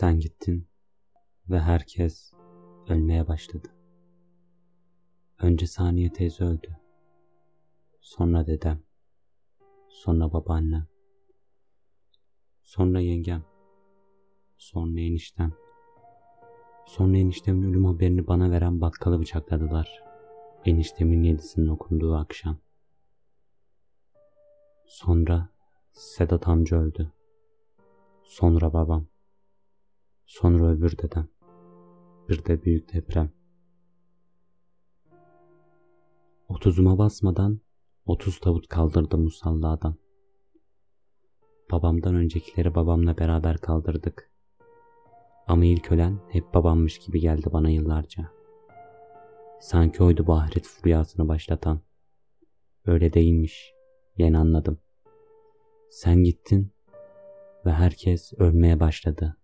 Sen gittin ve herkes ölmeye başladı. Önce Saniye teyze öldü. Sonra dedem. Sonra babaannem. Sonra yengem. Sonra eniştem. Sonra eniştemin ölüm haberini bana veren bakkalı bıçakladılar. Eniştemin yedisinin okunduğu akşam. Sonra Sedat amca öldü. Sonra babam. Sonra öbür dedem. Bir de büyük deprem. Otuzuma basmadan otuz tavut kaldırdım musalladan. Babamdan öncekileri babamla beraber kaldırdık. Ama ilk ölen hep babammış gibi geldi bana yıllarca. Sanki oydu bu ahiret furyasını başlatan. Öyle değilmiş. Yeni anladım. Sen gittin ve herkes ölmeye başladı.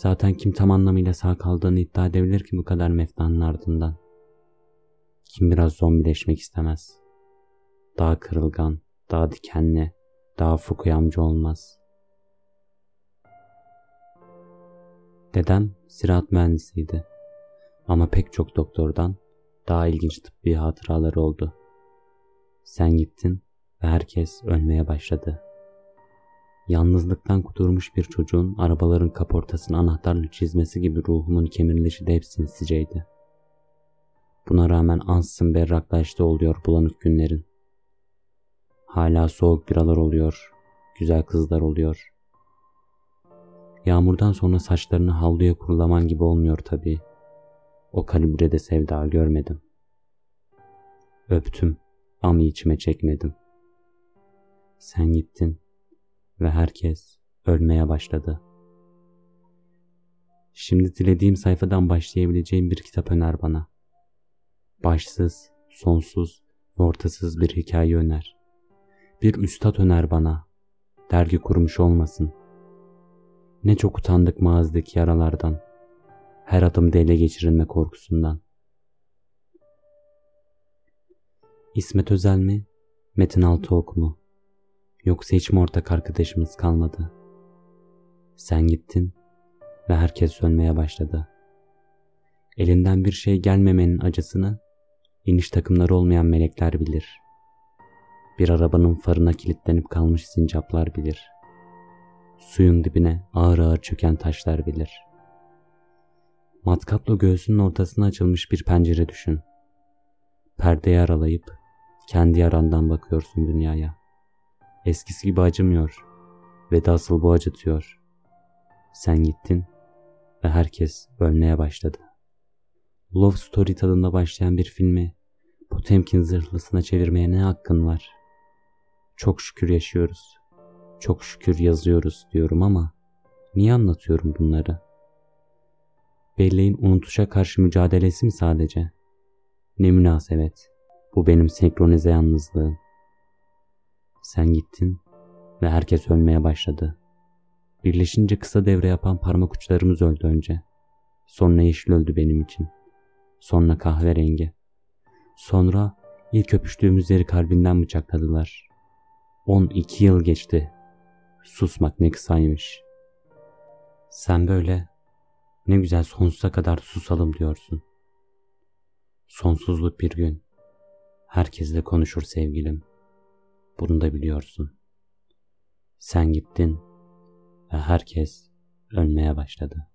Zaten kim tam anlamıyla sağ kaldığını iddia edebilir ki bu kadar meftanın ardından. Kim biraz zombileşmek istemez. Daha kırılgan, daha dikenli, daha fukuyamcı olmaz. Dedem ziraat mühendisiydi. Ama pek çok doktordan daha ilginç tıbbi hatıraları oldu. Sen gittin ve herkes ölmeye başladı. Yalnızlıktan kudurmuş bir çocuğun arabaların kaportasını anahtarla çizmesi gibi ruhumun kemirilişi de hep sinsiceydi. Buna rağmen ansızın berraklaşta oluyor bulanık günlerin. Hala soğuk biralar oluyor, güzel kızlar oluyor. Yağmurdan sonra saçlarını havluya kurulaman gibi olmuyor tabii. O kalibrede sevda görmedim. Öptüm ama içime çekmedim. Sen gittin ve herkes ölmeye başladı. Şimdi dilediğim sayfadan başlayabileceğim bir kitap öner bana. Başsız, sonsuz ve ortasız bir hikaye öner. Bir üstad öner bana. Dergi kurmuş olmasın. Ne çok utandık mağazdaki yaralardan. Her adımda ele geçirilme korkusundan. İsmet Özel mi? Metin Altıok mu? Yoksa hiç mi ortak arkadaşımız kalmadı? Sen gittin ve herkes sönmeye başladı. Elinden bir şey gelmemenin acısını iniş takımları olmayan melekler bilir. Bir arabanın farına kilitlenip kalmış sincaplar bilir. Suyun dibine ağır ağır çöken taşlar bilir. Matkapla göğsünün ortasına açılmış bir pencere düşün. Perdeyi aralayıp kendi yarandan bakıyorsun dünyaya. Eskisi gibi acımıyor ve de asıl bu acıtıyor. Sen gittin ve herkes ölmeye başladı. Love Story tadında başlayan bir filmi Potemkin zırhlısına çevirmeye ne hakkın var? Çok şükür yaşıyoruz. Çok şükür yazıyoruz diyorum ama niye anlatıyorum bunları? Belleğin unutuşa karşı mücadelesi mi sadece? Ne münasebet. Bu benim senkronize yalnızlığım. Sen gittin ve herkes ölmeye başladı. Birleşince kısa devre yapan parmak uçlarımız öldü önce. Sonra yeşil öldü benim için. Sonra kahverengi. Sonra ilk öpüştüğümüz yeri kalbinden bıçakladılar. 12 yıl geçti. Susmak ne kısaymış. Sen böyle ne güzel sonsuza kadar susalım diyorsun. Sonsuzluk bir gün. Herkesle konuşur sevgilim. Bunu da biliyorsun. Sen gittin ve herkes ölmeye başladı.